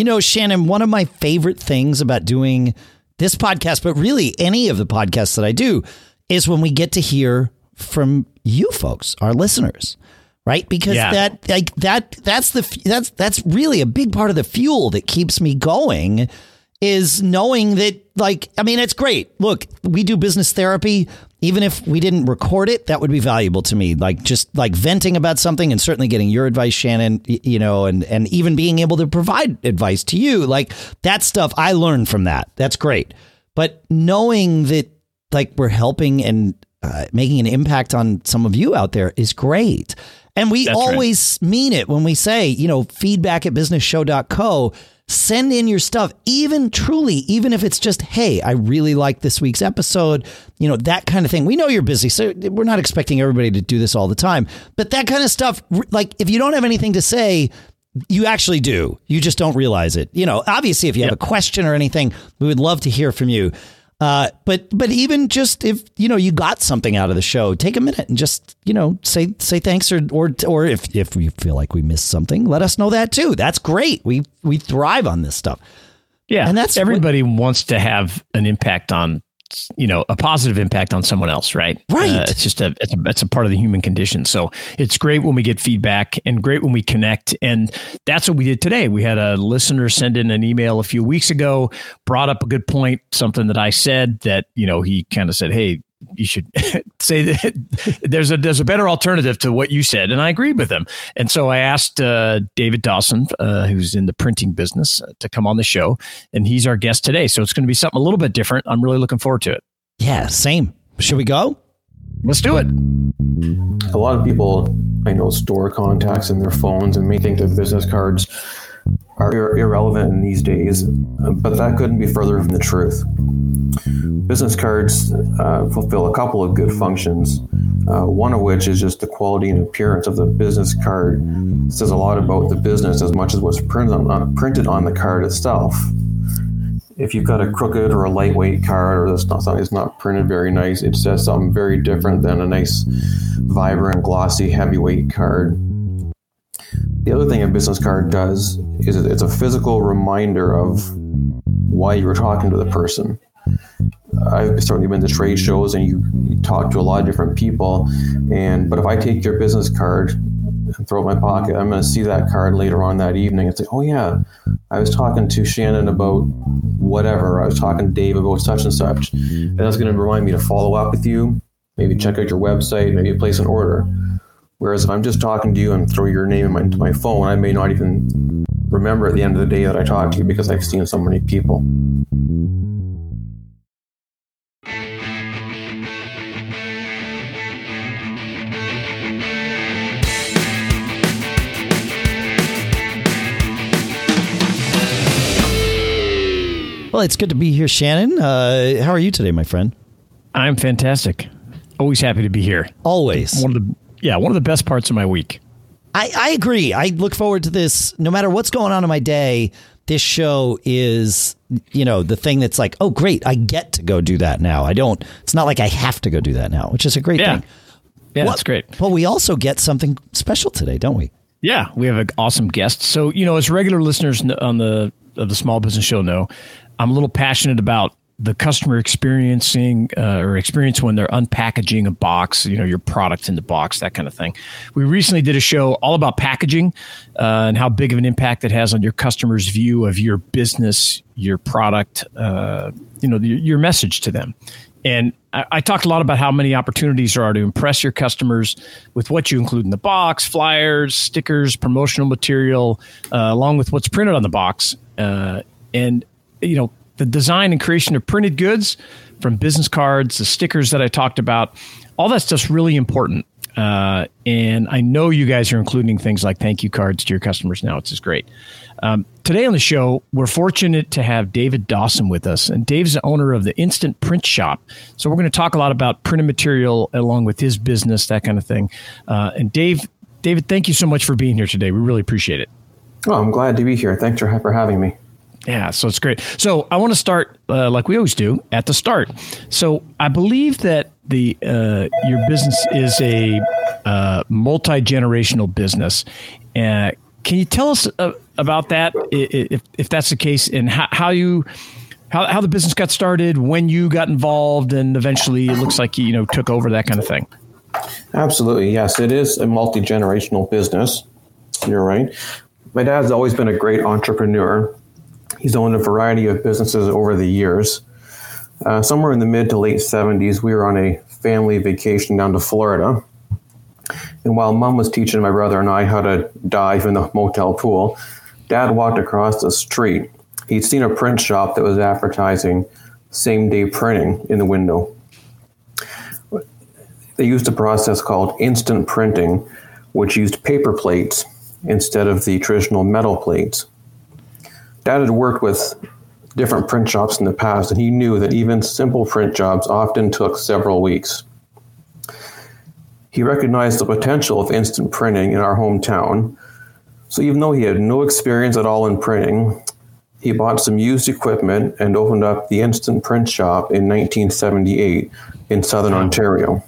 You know, Shannon, one of my favorite things about doing this podcast, but really any of the podcasts that I do, is when we get to hear from you folks, our listeners right because yeah. that like that that's the that's that's really a big part of the fuel that keeps me going is knowing that like I mean it's great. Look, we do business therapy even if we didn't record it, that would be valuable to me. Like just like venting about something and certainly getting your advice, Shannon, you know, and and even being able to provide advice to you. Like that stuff I learned from that. That's great. But knowing that like we're helping and uh, making an impact on some of you out there is great. And we That's always right. mean it when we say, you know, feedback at businessshow.co send in your stuff, even truly, even if it's just, hey, I really like this week's episode, you know, that kind of thing. We know you're busy, so we're not expecting everybody to do this all the time. But that kind of stuff, like if you don't have anything to say, you actually do. You just don't realize it. You know, obviously, if you have a question or anything, we would love to hear from you. Uh, but but even just if you know you got something out of the show, take a minute and just you know say say thanks or or or if if we feel like we missed something, let us know that too. That's great. We we thrive on this stuff. Yeah, and that's everybody what, wants to have an impact on you know a positive impact on someone else right? Right. Uh, it's just a it's, a it's a part of the human condition. So it's great when we get feedback and great when we connect. And that's what we did today. We had a listener send in an email a few weeks ago brought up a good point something that i said that you know he kind of said hey you should say that there's a there's a better alternative to what you said, and I agreed with him. And so I asked uh, David Dawson, uh, who's in the printing business, uh, to come on the show, and he's our guest today. So it's going to be something a little bit different. I'm really looking forward to it. Yeah, same. Should we go? Let's do it. A lot of people I know store contacts in their phones and may think that business cards are ir- irrelevant in these days, but that couldn't be further from the truth. Business cards uh, fulfill a couple of good functions, uh, one of which is just the quality and appearance of the business card it says a lot about the business as much as what's printed on, uh, printed on the card itself. If you've got a crooked or a lightweight card or that's not something that's not printed very nice, it says something very different than a nice, vibrant, glossy, heavyweight card. The other thing a business card does is it's a physical reminder of why you were talking to the person. I've certainly been to trade shows and you, you talk to a lot of different people, and but if I take your business card and throw it in my pocket, I'm going to see that card later on that evening. It's like, oh yeah, I was talking to Shannon about whatever. I was talking to Dave about such and such, and that's going to remind me to follow up with you. Maybe check out your website, maybe place an order. Whereas if I'm just talking to you and throw your name into my phone, I may not even remember at the end of the day that I talked to you because I've seen so many people. Well, it's good to be here, Shannon. Uh, how are you today, my friend? I'm fantastic. Always happy to be here. Always. One of the yeah, one of the best parts of my week. I, I agree. I look forward to this no matter what's going on in my day. This show is, you know, the thing that's like, oh, great, I get to go do that now. I don't, it's not like I have to go do that now, which is a great yeah. thing. Yeah, well, that's great. But we also get something special today, don't we? Yeah, we have an awesome guest. So, you know, as regular listeners on the of the Small Business Show know, I'm a little passionate about the customer experiencing uh, or experience when they're unpackaging a box, you know, your product in the box, that kind of thing. We recently did a show all about packaging uh, and how big of an impact it has on your customer's view of your business, your product, uh, you know, your, your, message to them. And I, I, talked a lot about how many opportunities there are to impress your customers with what you include in the box, flyers, stickers, promotional material, uh, along with what's printed on the box. Uh, and you know the design and creation of printed goods, from business cards, the stickers that I talked about, all that stuff's really important. Uh, and I know you guys are including things like thank you cards to your customers now, which is great. Um, today on the show, we're fortunate to have David Dawson with us. And Dave's the owner of the Instant Print Shoppe. So we're going to talk a lot about printed material along with his business, that kind of thing. Uh, and Dave, David, thank you so much for being here today. We really appreciate it. Oh, I'm glad to be here. Thanks for, for having me. Yeah, so it's great. So I want to start uh, like we always do at the start. So I believe that the uh, your business is a uh, multi generational business. Uh, can you tell us a, about that, if if that's the case, and how, how you how, how the business got started, when you got involved, and eventually it looks like you, you know took over that kind of thing. Absolutely, yes. It is a multi generational business. You're right. My dad's always been a great entrepreneur. He's owned a variety of businesses over the years. Uh, somewhere in the mid to late 70s, we were on a family vacation down to Florida. And while mom was teaching my brother and I how to dive in the motel pool, dad walked across the street. He'd seen a print shop that was advertising same day printing in the window. They used a process called instant printing, which used paper plates instead of the traditional metal plates. Dad had worked with different print shops in the past, and he knew that even simple print jobs often took several weeks. He recognized the potential of instant printing in our hometown, so even though he had no experience at all in printing, he bought some used equipment and opened up the Instant Print Shoppe in 1978 in southern Ontario.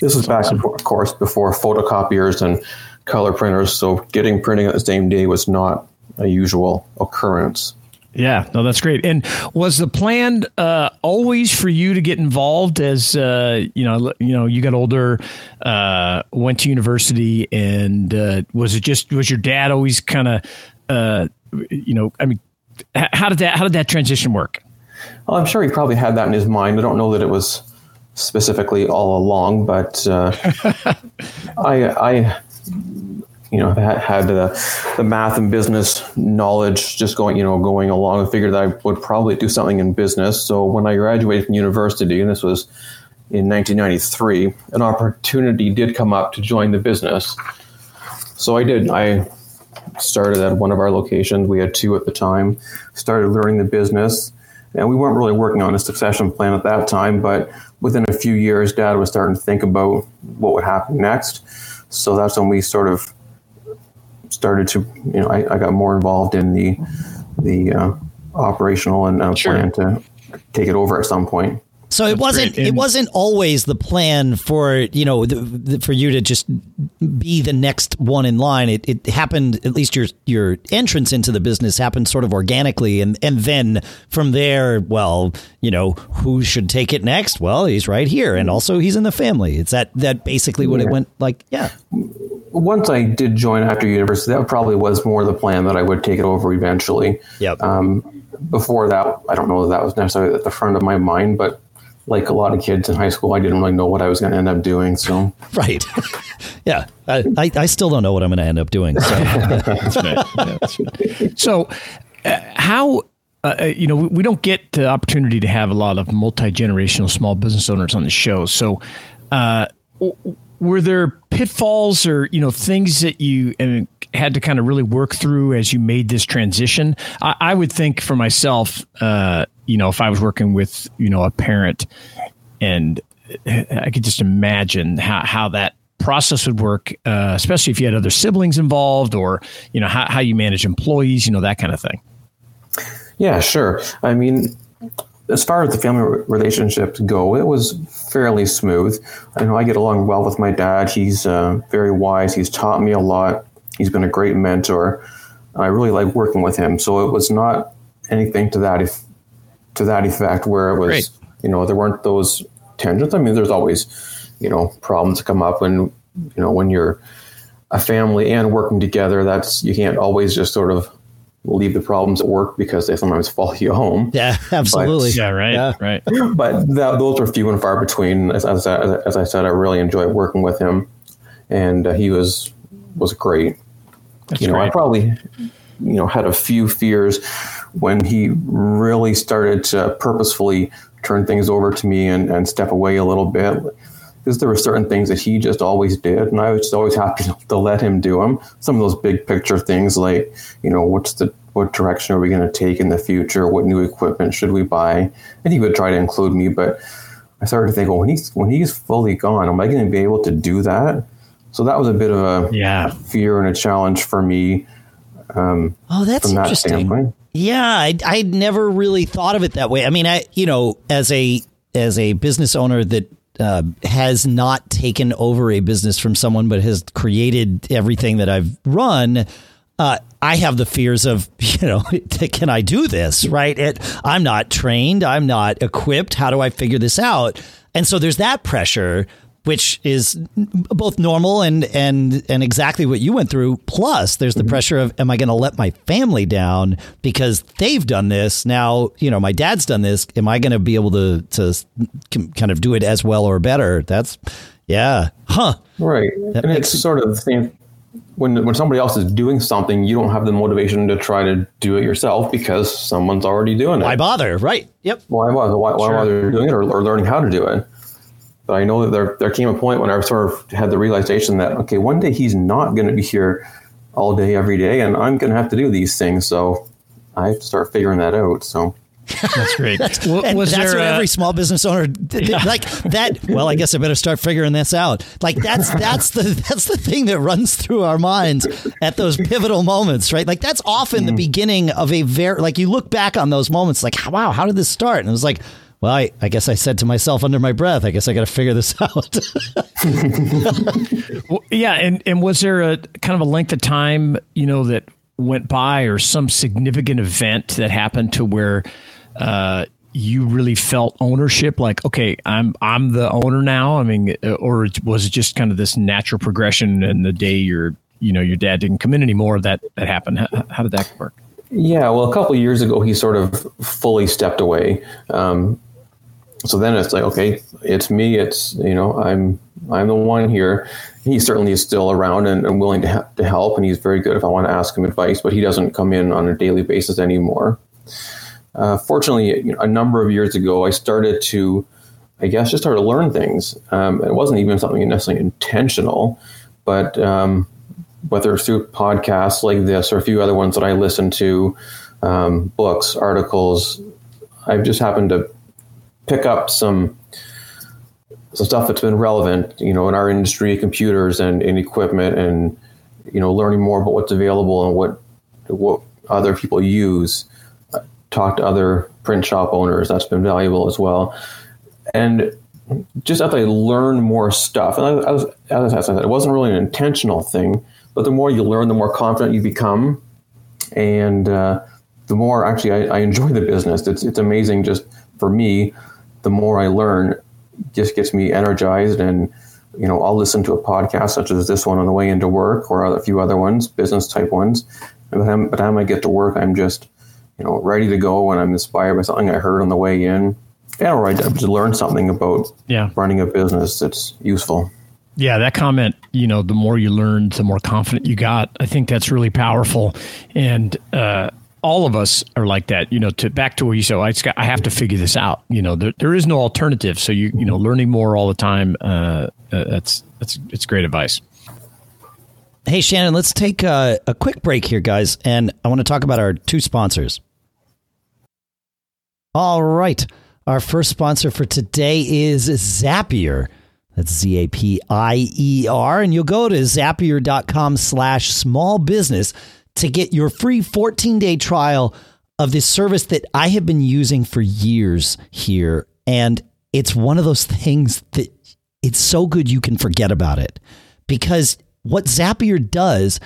This was back, of course, before photocopiers and color printers, so getting printing at the same day was not a usual occurrence. Yeah, no, that's great. And was the plan uh, always for you to get involved as uh, you know, you know, you got older, uh, went to university, and uh, was it just was your dad always kind of, uh, you know, I mean, how did that how did that transition work? Well, I'm sure he probably had that in his mind. I don't know that it was specifically all along, but uh, I, I, you know, I had the, the math and business knowledge just going, you know, going along. I figured that I would probably do something in business. So when I graduated from university, and this was in 1993, an opportunity did come up to join the business. So I did. I started at one of our locations. We had two at the time. Started learning the business and we weren't really working on a succession plan at that time, but within a few years, Dad was starting to think about what would happen next. So that's when we sort of started to, you know, I, I got more involved in the the uh, operational and uh, sure. plan to take it over at some point. So it wasn't it wasn't always the plan for you know the, the, for you to just be the next one in line. It, it happened at least your your entrance into the business happened sort of organically, and and then from there, well, you know who should take it next? Well, he's right here, and also he's in the family. It's that that basically what yeah. it went like. Yeah. Once I did join after university, that probably was more the plan that I would take it over eventually. Yep. Um, before that, I don't know that that was necessarily at the front of my mind, but like a lot of kids in high school, I didn't really know what I was going to end up doing. So, right, yeah, I, I, I, still don't know what I'm going to end up doing. So, that's right. Yeah, that's right. so uh, how uh, uh, you know we don't get the opportunity to have a lot of multi generational small business owners on the show. So, uh, were there pitfalls or you know things that you uh, had to kind of really work through as you made this transition? I, I would think for myself, uh, you know, if I was working with, you know, a parent and I could just imagine how, how that process would work, uh, especially if you had other siblings involved or, you know, how, how you manage employees, you know, that kind of thing. Yeah, sure. I mean, as far as the family relationships go, it was fairly smooth. I know I get along well with my dad. He's uh, very wise. He's taught me a lot. He's been a great mentor. I really like working with him. So it was not anything to that if to that effect where it was Great. you know there weren't those tangents. i mean there's always you know problems that come up when you know when you're a family and working together that's you can't always just sort of leave the problems at work because they sometimes follow you home. Yeah absolutely. But, yeah right yeah. right. But that, those are few and far between. As, as, as, i said i really enjoyed working with him and uh, he was was great. That's you know great. i probably you know had a few fears when he really started to purposefully turn things over to me and, and step away a little bit because there were certain things that he just always did and i was just always happy to let him do them some of those big picture things like you know what's the what direction are we going to take in the future what new equipment should we buy and he would try to include me but i started to think well when he's when he's fully gone am i going to be able to do that so that was a bit of a yeah. fear and a challenge for me um, oh, that's that interesting. Standpoint. Yeah, I I never really thought of it that way. I mean, I you know, as a as a business owner that uh, has not taken over a business from someone, but has created everything that I've run. uh, I have the fears of, you know, can I do this? Right? It, I'm not trained. I'm not equipped. How do I figure this out? And so there's that pressure which is both normal and and and exactly what you went through. Plus, there's the mm-hmm. pressure of, am I going to let my family down because they've done this? Now, you know, my dad's done this. Am I going to be able to to kind of do it as well or better? That's yeah, huh? Right, that and it's sort of the same. When, when somebody else is doing something, you don't have the motivation to try to do it yourself because someone's already doing it. Why bother? Right. Yep. Why bother? Why, why sure. bother doing it or, or learning how to do it? But I know that there, there came a point when I sort of had the realization that, okay, one day he's not going to be here all day, every day, and I'm going to have to do these things. So I have to start figuring that out. So. That's great. that's, was that's there, what uh, every small business owner yeah. like that. Well, I guess I better start figuring this out. Like that's that's the that's the thing that runs through our minds at those pivotal moments, right? Like that's often mm. the beginning of a very like you look back on those moments, like wow, how did this start? And it was like, well, I, I guess I said to myself under my breath, I guess I got to figure this out. well, yeah. And, and was there a kind of a length of time, you know, that went by or some significant event that happened to where, uh, you really felt ownership like okay i'm i'm the owner now i mean uh, or was it just kind of this natural progression and the day your you know your dad didn't come in anymore that that happened how, how did that work yeah well a couple years ago he sort of fully stepped away um, so then it's like okay it's me it's you know i'm i'm the one here. He certainly is still around and, and willing to, ha- to help and he's very good if i want to ask him advice but he doesn't come in on a daily basis anymore. Uh, fortunately a number of years ago i started to i guess just started to learn things. Um, it wasn't even something necessarily intentional but um, whether it's through podcasts like this or a few other ones that i listen to um, books articles i've just happened to pick up some some stuff that's been relevant, you know, in our industry, computers and, and equipment, and you know, learning more about what's available and what what other people use. Talk to other print shop owners. That's been valuable as well. And just as I learn more stuff, and I, I was, as I said, it wasn't really an intentional thing, but the more you learn, the more confident you become, and uh, the more actually I, I enjoy the business. It's it's amazing just for me the more I learn, just gets me energized. And, you know, I'll listen to a podcast such as this one on the way into work or a few other ones, business type ones. And by the time, by the time I get to work, I'm just, you know, ready to go and I'm inspired by something I heard on the way in. Yeah, or I just learn something about yeah. running a business that's useful. Yeah, that comment, you know, the more you learned, the more confident you got. I think that's really powerful. And uh, all of us are like that. You know, to back to where you said, I, got, I have to figure this out. You know, there, there is no alternative. So you you know, learning more all the time. Uh, uh, that's that's it's great advice. Hey Shannon, let's take a, a quick break here, guys, and I want to talk about our two sponsors. All right, our first sponsor for today is Zapier. That's Z A P I E R, and you'll go to zapier.com slash small business to get your free 14 day trial of this service that I have been using for years here. And it's one of those things that it's so good you can forget about it because what Zapier does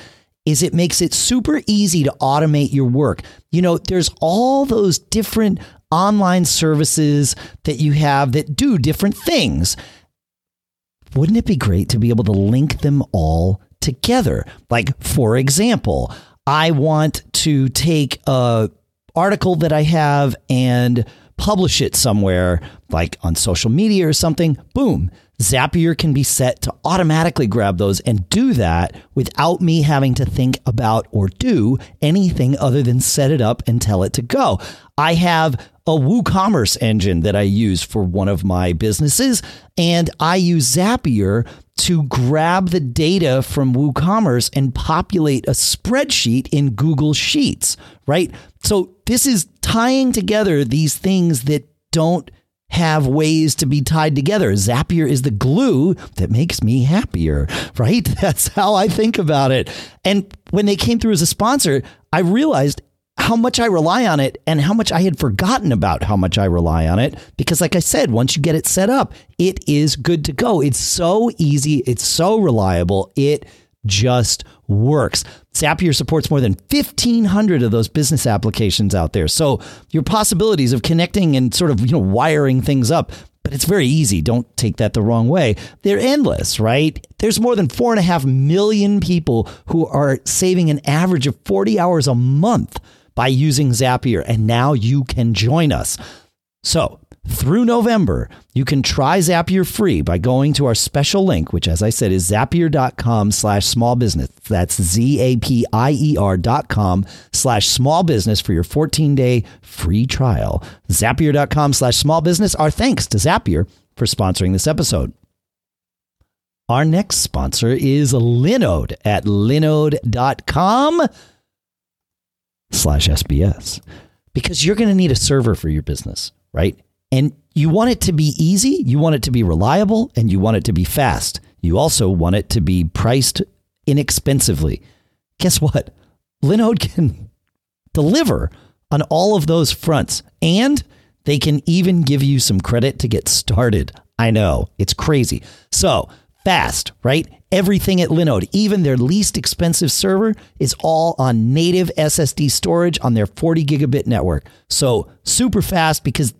is it makes it super easy to automate your work. You know, there's all those different online services that you have that do different things. Wouldn't it be great to be able to link them all together? Like, for example, I want to take a article that I have and publish it somewhere, like on social media or something. Boom. Zapier can be set to automatically grab those and do that without me having to think about or do anything other than set it up and tell it to go. I have a WooCommerce engine that I use for one of my businesses, and I use Zapier to grab the data from WooCommerce and populate a spreadsheet in Google Sheets, right? So this is tying together these things that don't have ways to be tied together. Zapier is the glue that makes me happier, right? That's how I think about it. And when they came through as a sponsor, I realized how much I rely on it and how much I had forgotten about how much I rely on it. Because, like I said, once you get it set up, it is good to go. It's so easy, it's so reliable. It just works. Zapier supports more than 1,500 of those business applications out there. So your possibilities of connecting and sort of, you know, wiring things up but it's very easy. Don't take that the wrong way. They're endless, right? There's more than four and a half million people who are saving an average of 40 hours a month by using Zapier, and now you can join us. So through November, you can try Zapier free by going to our special link, which, as I said, is zapier.com slash small business. That's Z A P I E R dot com slash small business for your 14 day free trial. Zapier.com slash small business. Our thanks to Zapier for sponsoring this episode. Our next sponsor is Linode at linode.com slash SBS because you're going to need a server for your business, right? And you want it to be easy, you want it to be reliable, and you want it to be fast. You also want it to be priced inexpensively. Guess what? Linode can deliver on all of those fronts, and they can even give you some credit to get started. I know, it's crazy. So, fast, right? Everything at Linode, even their least expensive server, is all on native SSD storage on their 40 gigabit network. So, super fast because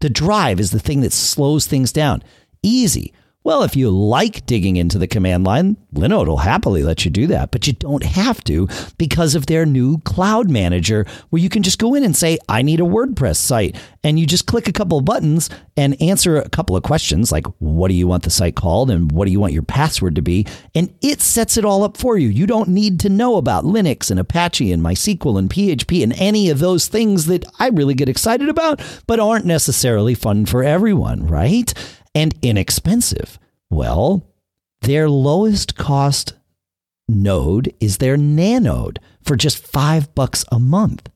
the drive is the thing that slows things down. Easy. Well, if you like digging into the command line, Linode will happily let you do that, but you don't have to because of their new cloud manager where you can just go in and say, I need a WordPress site. And you just click a couple of buttons and answer a couple of questions like, what do you want the site called? And what do you want your password to be? And it sets it all up for you. You don't need to know about Linux and Apache and MySQL and PHP and any of those things that I really get excited about, but aren't necessarily fun for everyone, right? And inexpensive? Well, their lowest cost node is their nanode for just five bucks a month.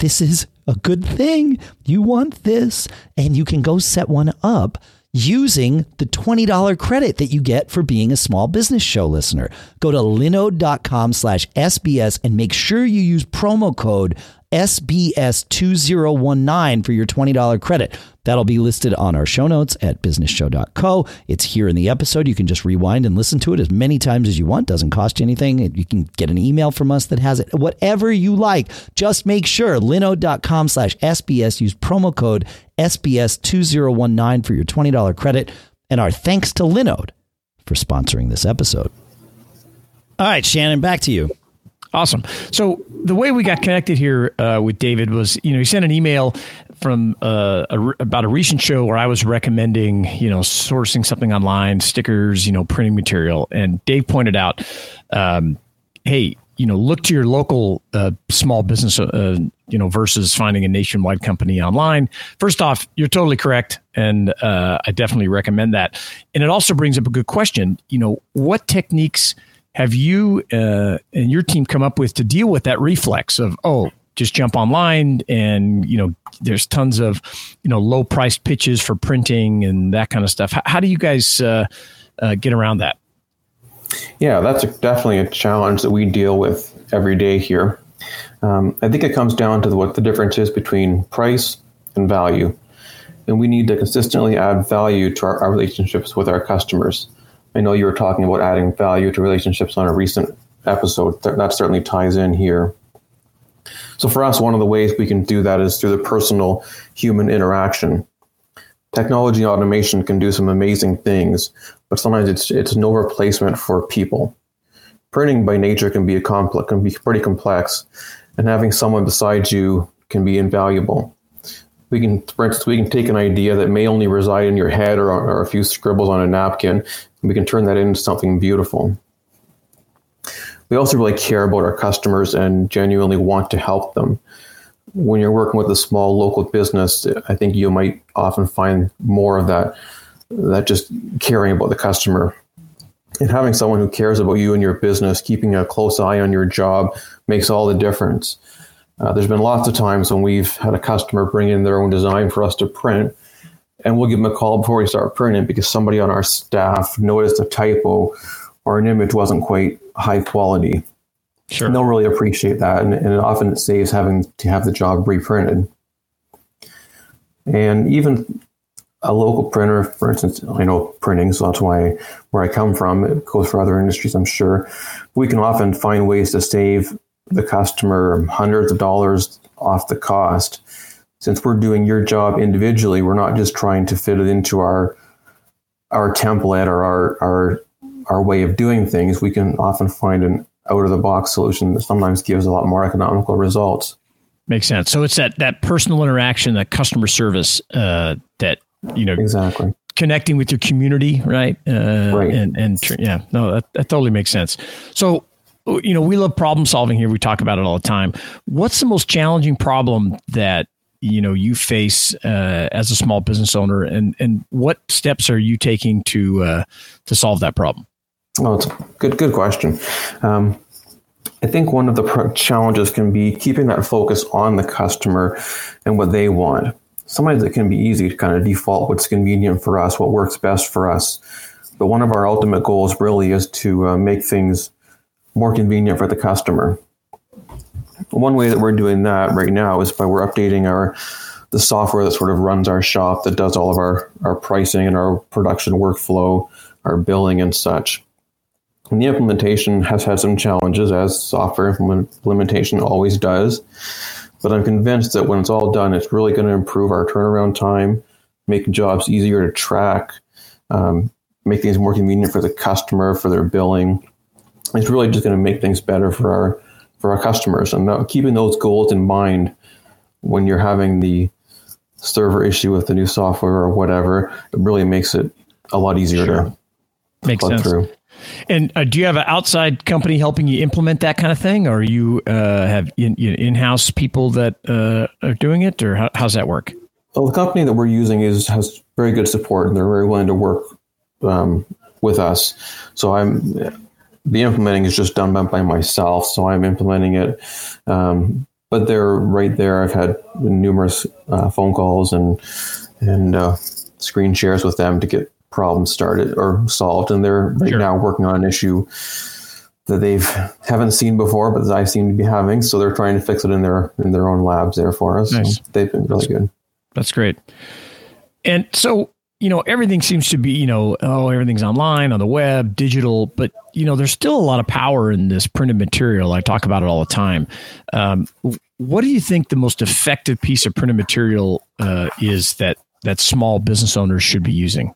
This is a good thing. You want this, and you can go set one up using the $20 credit that you get for being a small business show listener. Go to linode.com slash SBS and make sure you use promo code SBS2019 for your $20 credit. That'll be listed on our show notes at businessshow.co. It's here in the episode. You can just rewind and listen to it as many times as you want. Doesn't cost you anything. You can get an email from us that has it. Whatever you like, just make sure linode.com slash SBS. Use promo code SBS2019 for your $20 credit. And our thanks to Linode for sponsoring this episode. All right, Shannon, back to you. Awesome. So the way we got connected here uh, with David was, you know, he sent an email from uh, a, about a recent show where I was recommending, you know, sourcing something online, stickers, you know, printing material, and Dave pointed out, um, hey, you know, look to your local uh, small business, uh, you know, versus finding a nationwide company online. First off, you're totally correct, and uh, I definitely recommend that. And it also brings up a good question. You know, what techniques have you uh, and your team come up with to deal with that reflex of oh just jump online and you know there's tons of you know low priced pitches for printing and that kind of stuff. How, how do you guys uh, uh, get around that? Yeah that's a, definitely a challenge that we deal with every day here. Um, i think it comes down to what the difference is between price and value. And we need to consistently add value to our, our relationships with our customers I know you were talking about adding value to relationships on a recent episode. That certainly ties in here. So for us, one of the ways we can do that is through the personal human interaction. Technology and automation can do some amazing things, but sometimes it's it's no replacement for people. Printing by nature can be a complex, can be pretty complex, and having someone beside you can be invaluable. We can, for instance, we can take an idea that may only reside in your head or, or a few scribbles on a napkin we can turn that into something beautiful. We also really care about our customers and genuinely want to help them. When you're working with a small local business, I think you might often find more of that, that just caring about the customer. And having someone who cares about you and your business, keeping a close eye on your job, makes all the difference. Uh, there's been lots of times when we've had a customer bring in their own design for us to print, and we'll give them a call before we start printing because somebody on our staff noticed a typo or an image wasn't quite high quality. Sure. And they'll really appreciate that. And, and often it saves having to have the job reprinted. And even a local printer, for instance, I know printing, so that's why where I come from. It goes for other industries, I'm sure. We can often find ways to save the customer hundreds of dollars off the cost. Since we're doing your job individually, we're not just trying to fit it into our our template or our our our way of doing things. We can often find an out of the box solution that sometimes gives a lot more economical results. Makes sense. So it's that that personal interaction, that customer service uh, that you know exactly connecting with your community, right? Uh, right. And and yeah, no, that, that totally makes sense. So you know, we love problem solving here. We talk about it all the time. What's the most challenging problem that you know you face uh, as a small business owner, and and what steps are you taking to uh, to solve that problem? Oh, it's good good question. Um, I think one of the challenges can be keeping that focus on the customer and what they want. Sometimes it can be easy to kind of default what's convenient for us, what works best for us. But one of our ultimate goals really is to uh, make things more convenient for the customer. One way that we're doing that right now is by we're updating our the software that sort of runs our shop that does all of our, our pricing and our production workflow, our billing and such. And the implementation has had some challenges, as software implementation always does. But I'm convinced that when it's all done, it's really going to improve our turnaround time, make jobs easier to track, um, make things more convenient for the customer for their billing. It's really just going to make things better for our for our customers. And keeping those goals in mind when you're having the server issue with the new software or whatever, it really makes it a lot easier sure. to Makes sense. through. And uh, do you have an outside company helping you implement that kind of thing, or you uh, have in, in-house people that uh, are doing it, or how, how's that work? Well, the company that we're using is has very good support, and they're very willing to work um, with us. So I'm the implementing is just done by, by myself, so I'm implementing it. Um, but they're right there. I've had numerous uh, phone calls and and uh, screen shares with them to get problems started or solved, and they're right sure. now working on an issue that they've haven't seen before, but that I seem to be having. So they're trying to fix it in their in their own labs there for us. Nice. So they've been really good. That's great. And so you know everything seems to be you know oh everything's online on the web digital but you know there's still a lot of power in this printed material i talk about it all the time um, what do you think the most effective piece of printed material uh, is that that small business owners should be using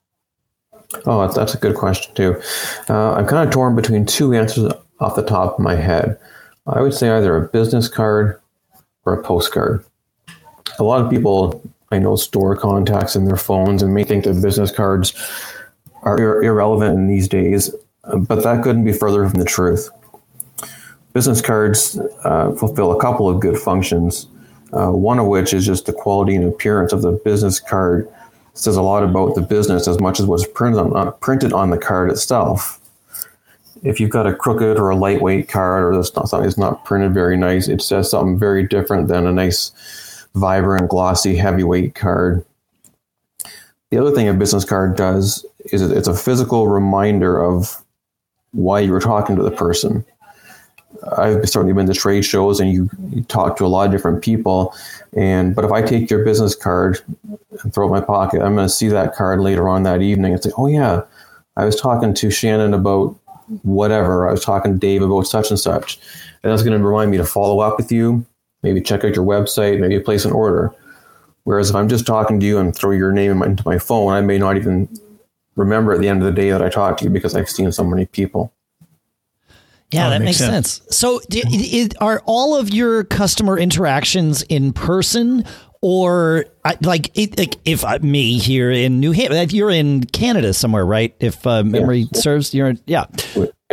Oh, that's a good question too. Uh, I'm kind of torn between two answers off the top of my head. I would say either a business card or a postcard. A lot of people I know store contacts in their phones and may think that business cards are ir- irrelevant in these days, but that couldn't be further from the truth. Business cards uh, fulfill a couple of good functions, uh, one of which is just the quality and appearance of the business card says a lot about the business as much as what's printed on, uh, printed on the card itself. If you've got a crooked or a lightweight card or this not something that's not printed very nice, it says something very different than a nice, vibrant, glossy, heavyweight card. The other thing a business card does is it's a physical reminder of why you were talking to the person. I've certainly been to trade shows and you, you talk to a lot of different people. And but if I take your business card and throw it in my pocket, I'm going to see that card later on that evening and say, "Oh yeah, I was talking to Shannon about whatever. I was talking to Dave about such and such," and that's going to remind me to follow up with you, maybe check out your website, maybe place an order. Whereas if I'm just talking to you and throw your name into my phone, I may not even remember at the end of the day that I talked to you because I've seen so many people. Yeah, oh, that makes sense. sense. So, are all of your customer interactions in person, or like, like if uh, me here in New Hampshire, if you're in Canada somewhere, right? If uh, memory yeah. serves, you're in, yeah.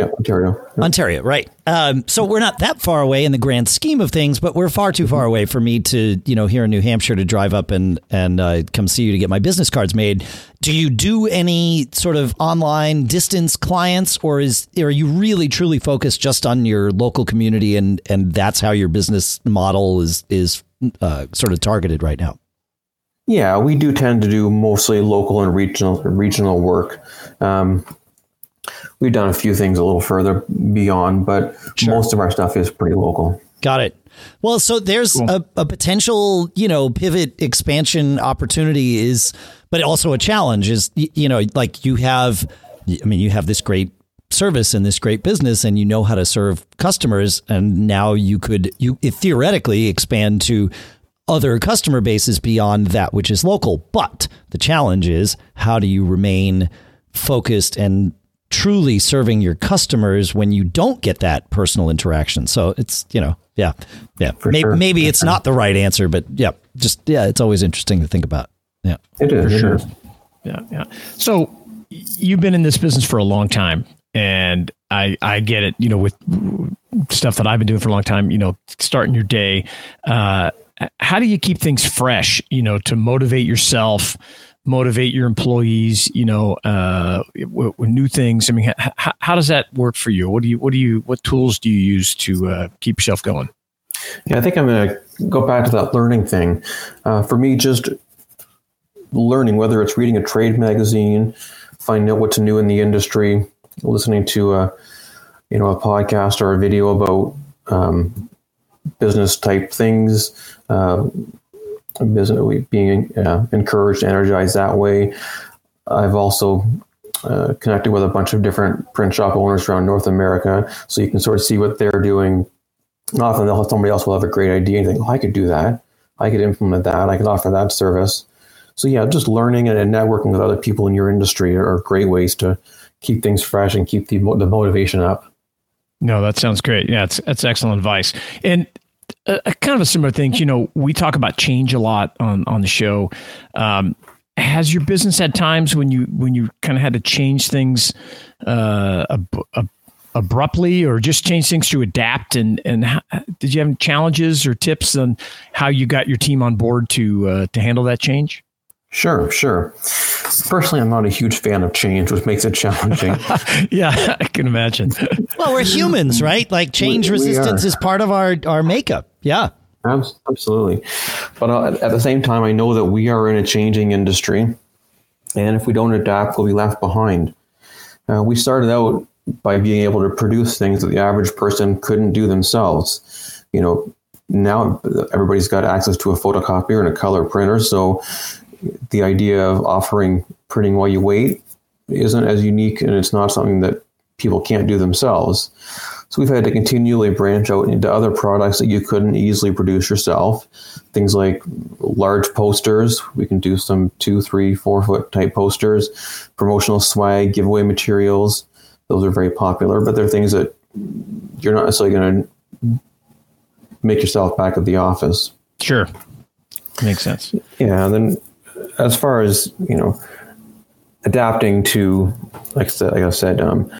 Yeah, Ontario. Yeah. Ontario, right. Um, so we're not that far away in the grand scheme of things, but we're far too far away for me to, you know, here in New Hampshire to drive up and and uh, come see you to get my business cards made. Do you do any sort of online distance clients, or is are you really truly focused just on your local community and and that's how your business model is is uh, sort of targeted right now? Yeah, we do tend to do mostly local and regional regional work. Um, we've done a few things a little further beyond, but sure. most of our stuff is pretty local. Got it. Well, so there's cool. a, a potential, you know, pivot expansion opportunity is, but also a challenge is, you know, like you have, I mean, you have this great service and this great business and you know how to serve customers and now you could you theoretically expand to other customer bases beyond that which is local but the challenge is how do you remain focused and truly serving your customers when you don't get that personal interaction. So it's, you know, yeah, yeah. Maybe, sure. maybe it's not the right answer, but yeah, just, yeah, it's always interesting to think about. Yeah. It is. For sure. Yeah. Yeah. So you've been in this business for a long time and I, I get it, you know, with stuff that I've been doing for a long time, you know, starting your day, uh, how do you keep things fresh, you know, to motivate yourself, motivate your employees you know uh, new things? I mean h- how does that work for you? What do you what do you what tools do you use to uh, keep yourself going? Yeah i think i'm going to go back to that learning thing. Uh, for me just learning whether it's reading a trade magazine finding out what's new in the industry listening to a you know a podcast or a video about um, business type things uh, business being uh, encouraged, energized that way. I've also uh, connected with a bunch of different print shop owners around North America, so you can sort of see what they're doing. often they'll somebody else will have a great idea and think, "Oh, I could do that. I could implement that. I could offer that service." So yeah, just learning and, and networking with other people in your industry are, are great ways to keep things fresh and keep the, the motivation up. No, that sounds great. Yeah, it's that's excellent advice. And a, a, kind of a similar thing. You know, we talk about change a lot on on the show. Um, has your business had times when you when you kind of had to change things uh, ab- ab- abruptly, or just change things to adapt? And and how, did you have challenges or tips on how you got your team on board to uh, to handle that change? Sure, sure. Personally, I'm not a huge fan of change, which makes it challenging. yeah, I can imagine. well, we're humans, right? Like change we, resistance we is part of our our makeup. Yeah. Absolutely. But uh, at the same time, I know that we are in a changing industry. And if we don't adapt, we'll be left behind. Uh, we started out by being able to produce things that the average person couldn't do themselves. You know, now everybody's got access to a photocopier and a color printer. So the idea of offering printing while you wait isn't as unique and it's not something that people can't do themselves. So we've had to continually branch out into other products that you couldn't easily produce yourself. Things like large posters. We can do some two, three, four foot type posters, promotional swag, giveaway materials. Those are very popular, but they're things that you're not necessarily going to make yourself back at the office. Sure. Makes sense. Yeah. And then as far as, you know, adapting to, like I said, like I said, um,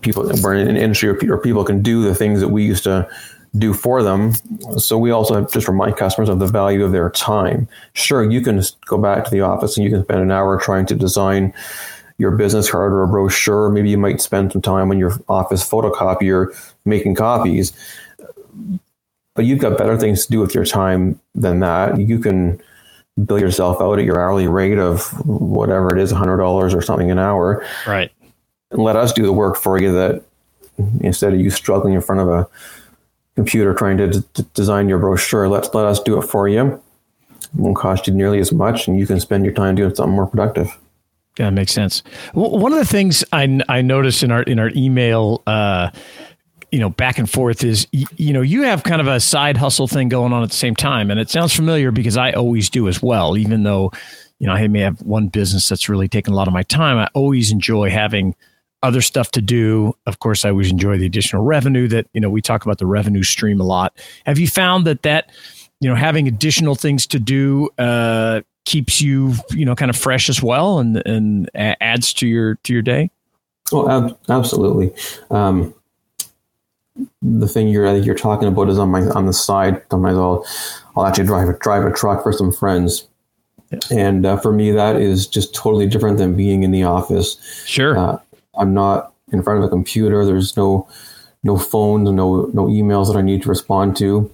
people we're in an industry or people can do the things that we used to do for them. So we also just remind customers of the value of their time. Sure, you can go back to the office and you can spend an hour trying to design your business card or a brochure. Maybe you might spend some time on your office photocopier making copies. But you've got better things to do with your time than that. You can bill yourself out at your hourly rate of whatever it is, $100 or something an hour. Right let us do the work for you that instead of you struggling in front of a computer trying to d- design your brochure, let's let us do it for you. It won't cost you nearly as much, and you can spend your time doing something more productive. Yeah, makes sense. One of the things I, I noticed in our in our email, uh, you know, back and forth is you know you have kind of a side hustle thing going on at the same time, and it sounds familiar because I always do as well. Even though you know I may have one business that's really taking a lot of my time, I always enjoy having other stuff to do. Of course, I always enjoy the additional revenue that, you know, we talk about the revenue stream a lot. Have you found that that, you know, having additional things to do uh, keeps you, you know, kind of fresh as well and, and adds to your, to your day? Oh, ab- absolutely. Um, the thing you're you're talking about is on my on the side. Sometimes I'll I'll actually drive a drive a truck for some friends, yeah. and uh, for me that is just totally different than being in the office. Sure. Uh, I'm not in front of a computer. There's no no phones, no no emails that I need to respond to,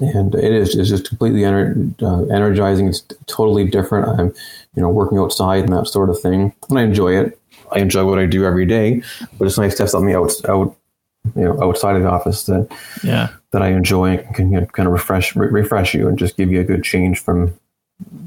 and it is it's just completely ener- uh, energizing. It's totally different. I'm you know working outside and that sort of thing, and I enjoy it. I enjoy what I do every day, but it's nice to have something out out you know outside of the office that yeah that I enjoy and can kind of refresh re- refresh you and just give you a good change from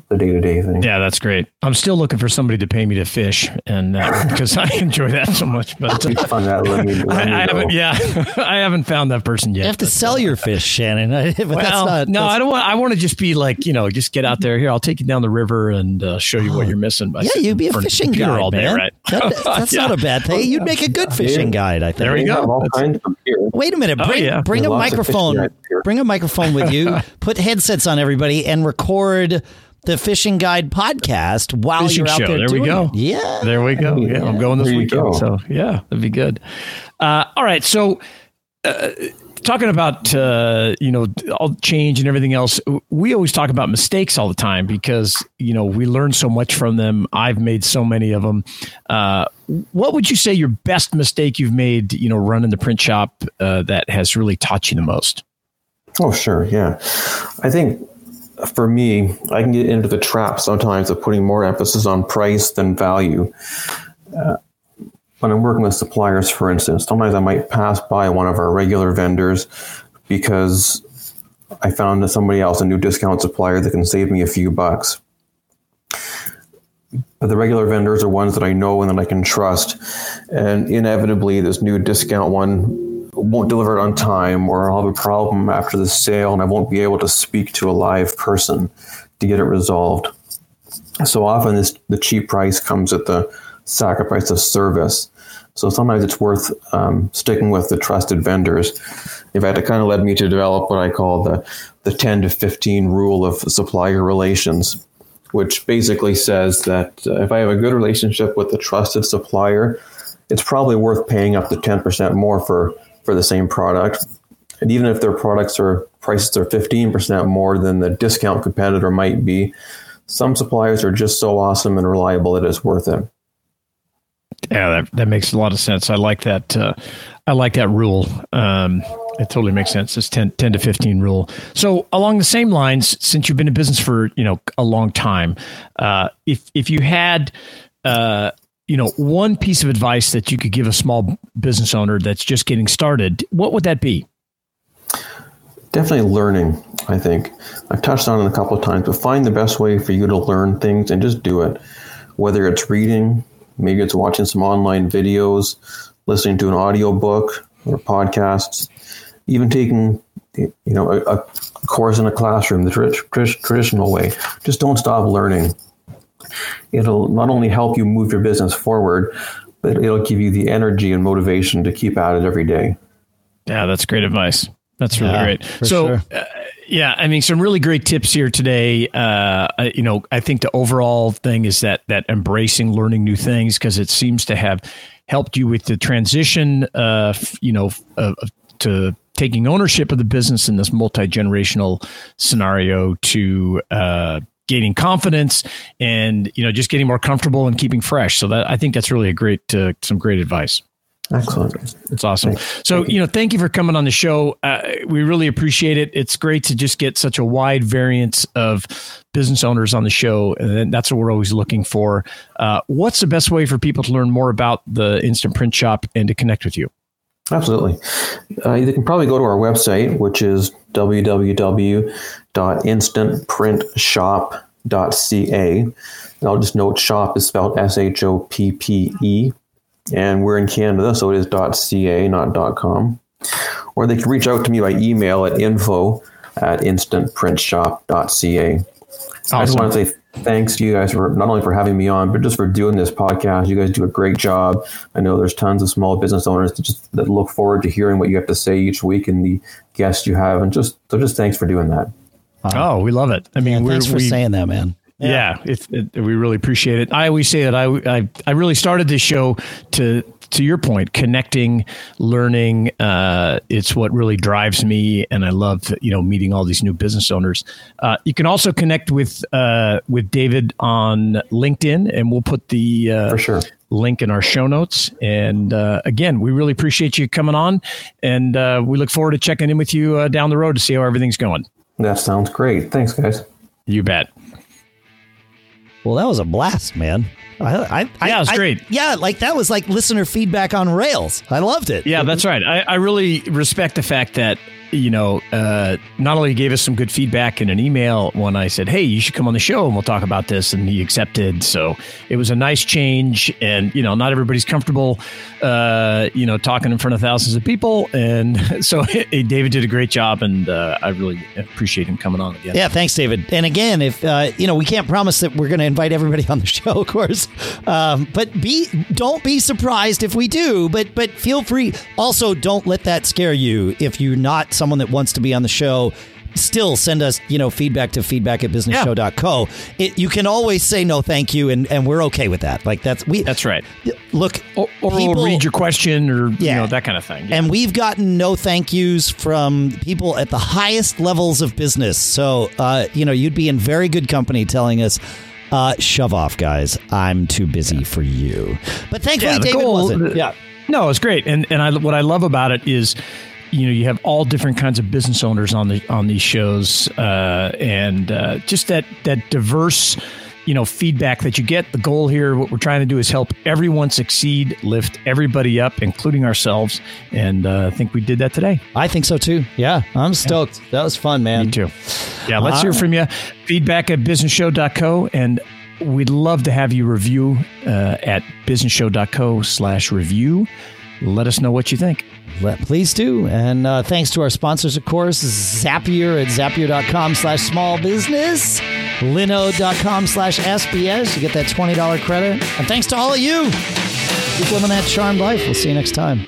the day to day thing. Yeah, that's great. I'm still looking for somebody to pay me to fish, and because uh, I enjoy that so much. But uh, fun that let me, let I, I haven't. Yeah, I haven't found that person yet. You have to but, sell your fish, Shannon. but well, that's not, no, that's, I don't want. I want to just be like you know, just get out there. Here, I'll take you down the river and uh, show you what you're missing. By Yeah, you'd be a fishing guide, all day, man. right? That- that's Yeah. not a bad thing. You'd make a good fishing guide, I think. There we We go. have all That's- kinds of gear. Wait a minute. Oh, Bring, yeah. bring a There's lots of fishing microphone. Bring a microphone with you. Put headsets on everybody and record the fishing guide podcast while Fishing you're out show. there. There we go. it. Yeah. There we go. Yeah, I'm going this There weekend. go. So yeah, that'd be good. Uh, all right. So uh, talking about uh, you know all change and everything else, we always talk about mistakes all the time because you know we learn so much from them. I've made so many of them. Uh, what would you say your best mistake you've made? You know, running the print shop uh, that has really taught you the most. Oh, sure. Yeah. I think for me, I can get into the trap sometimes of putting more emphasis on price than value. Uh, when I'm working with suppliers, for instance, sometimes I might pass by one of our regular vendors because I found somebody else, a new discount supplier that can save me a few bucks. But the regular vendors are ones that I know and that I can trust. And inevitably, this new discount one won't deliver it on time, or I'll have a problem after the sale and I won't be able to speak to a live person to get it resolved. So often, this the cheap price comes at the sacrifice of service. So sometimes it's worth um, sticking with the trusted vendors. In fact, it kind of led me to develop what I call the the 10 to 15 rule of supplier relations, which basically says that uh, if I have a good relationship with the trusted supplier, it's probably worth paying up to 10% more for, for the same product. And even if their products are prices are 15% more than the discount competitor might be, some suppliers are just so awesome and reliable that it's worth it. Yeah, that, that makes a lot of sense. I like that. Uh, I like that rule. Um, it totally makes sense. This 10, 10 to 15 rule. So along the same lines, since you've been in business for, you know, a long time, uh, if, if you had, uh, you know, one piece of advice that you could give a small business owner that's just getting started, what would that be? Definitely learning, I think. I've touched on it a couple of times, but find the best way for you to learn things and just do it. Whether it's reading, maybe it's watching some online videos, listening to an audiobook or podcasts, even taking you know a, a course in a classroom the tra- tra- traditional way. Just don't stop learning. It'll not only help you move your business forward, but it'll give you the energy and motivation to keep at it every day. Yeah, that's great advice. That's really Yeah, great. So, sure. uh, yeah, I mean, some really great tips here today. Uh, you know, I think the overall thing is that that embracing learning new things because it seems to have helped you with the transition. Uh, you know, of, of- to taking ownership of the business in this multi generational scenario to. Gaining confidence and you know just getting more comfortable and keeping fresh so that i think that's really a great uh, some great advice Excellent. it's awesome. So, you know, thank you for coming on the show. Uh, we really appreciate it. It's great to just get such a wide variance of business owners on the show. And that's what we're always looking for. Uh, what's the best way for people to learn more about the Instant Print Shoppe and to connect with you? Absolutely. Uh, you can probably go to our website, which is www.instantprintshoppe.ca. I'll just note shop is spelled S H O P P E. And we're in Canada, so it is .ca, not .com. Or they can reach out to me by email at info at instantprintshop.ca. I just want to say thanks to you guys for not only for having me on, but just for doing this podcast. You guys do a great job. I know there's tons of small business owners that just that look forward to hearing what you have to say each week and the guests you have, and just so just thanks for doing that. Oh, we love it. I mean, And we're, thanks for we, saying that, man. Yeah, it's it, we really appreciate it. I always say that I, I I really started this show to to your point, connecting, learning. Uh, it's what really drives me, and I love you know meeting all these new business owners. Uh, you can also connect with uh, with David on LinkedIn, and we'll put the uh, For sure. link in our show notes. And uh, again, we really appreciate you coming on, and uh, we look forward to checking in with you uh, down the road to see how everything's going. That sounds great. Thanks, guys. You bet. Well, that was a blast, man. I, I, I, Yeah, it was I- great. yeah, like that was like listener feedback on rails. I loved it. Yeah, that's right. I, I really respect the fact that you know, uh, not only gave us some good feedback in an email when I said, "Hey, you should come on the show and we'll talk about this," and he accepted. So it was a nice change, and you know, not everybody's comfortable, uh, you know, talking in front of thousands of people, and so David did a great job, and uh, I really appreciate him coming on again. Yeah, thanks, David. And again, if uh, you know, we can't promise that we're going to invite everybody on the show, of course, um, but be don't be surprised if we do. But but feel free. Also, don't let that scare you if you're not someone that wants to be on the show still send us you know feedback to feedback at businessshow.co it, you can always say no thank you and and we're okay with that. Like that's we that's right. Look or, or people, we'll read your question or yeah. you know that kind of thing. Yeah. and we've gotten no thank yous from people at the highest levels of business. So uh, you know you'd be in very good company telling us uh, shove off guys. I'm too busy yeah. for you. But thankfully yeah, david goal, wasn't. yeah. No it's great. And and I, what i love about it is you know you have all different kinds of business owners on the on these shows uh, and uh, just that that diverse you know feedback that you get. The goal here what we're trying to do is help everyone succeed lift everybody up including ourselves and uh, i think we did that today. I think so too. Yeah i'm stoked. Yeah. that was fun man. Me too. Yeah let's hear from you feedback at businessshow.co and we'd love to have you review uh, at businessshow.co slash review. Let us know what you think please do. And uh, thanks to our sponsors, of course, Zapier at zapier.com slash small business, linode.com slash SBS. You get that $20 credit. And thanks to all of you. Keep living that charmed life. We'll see you next time.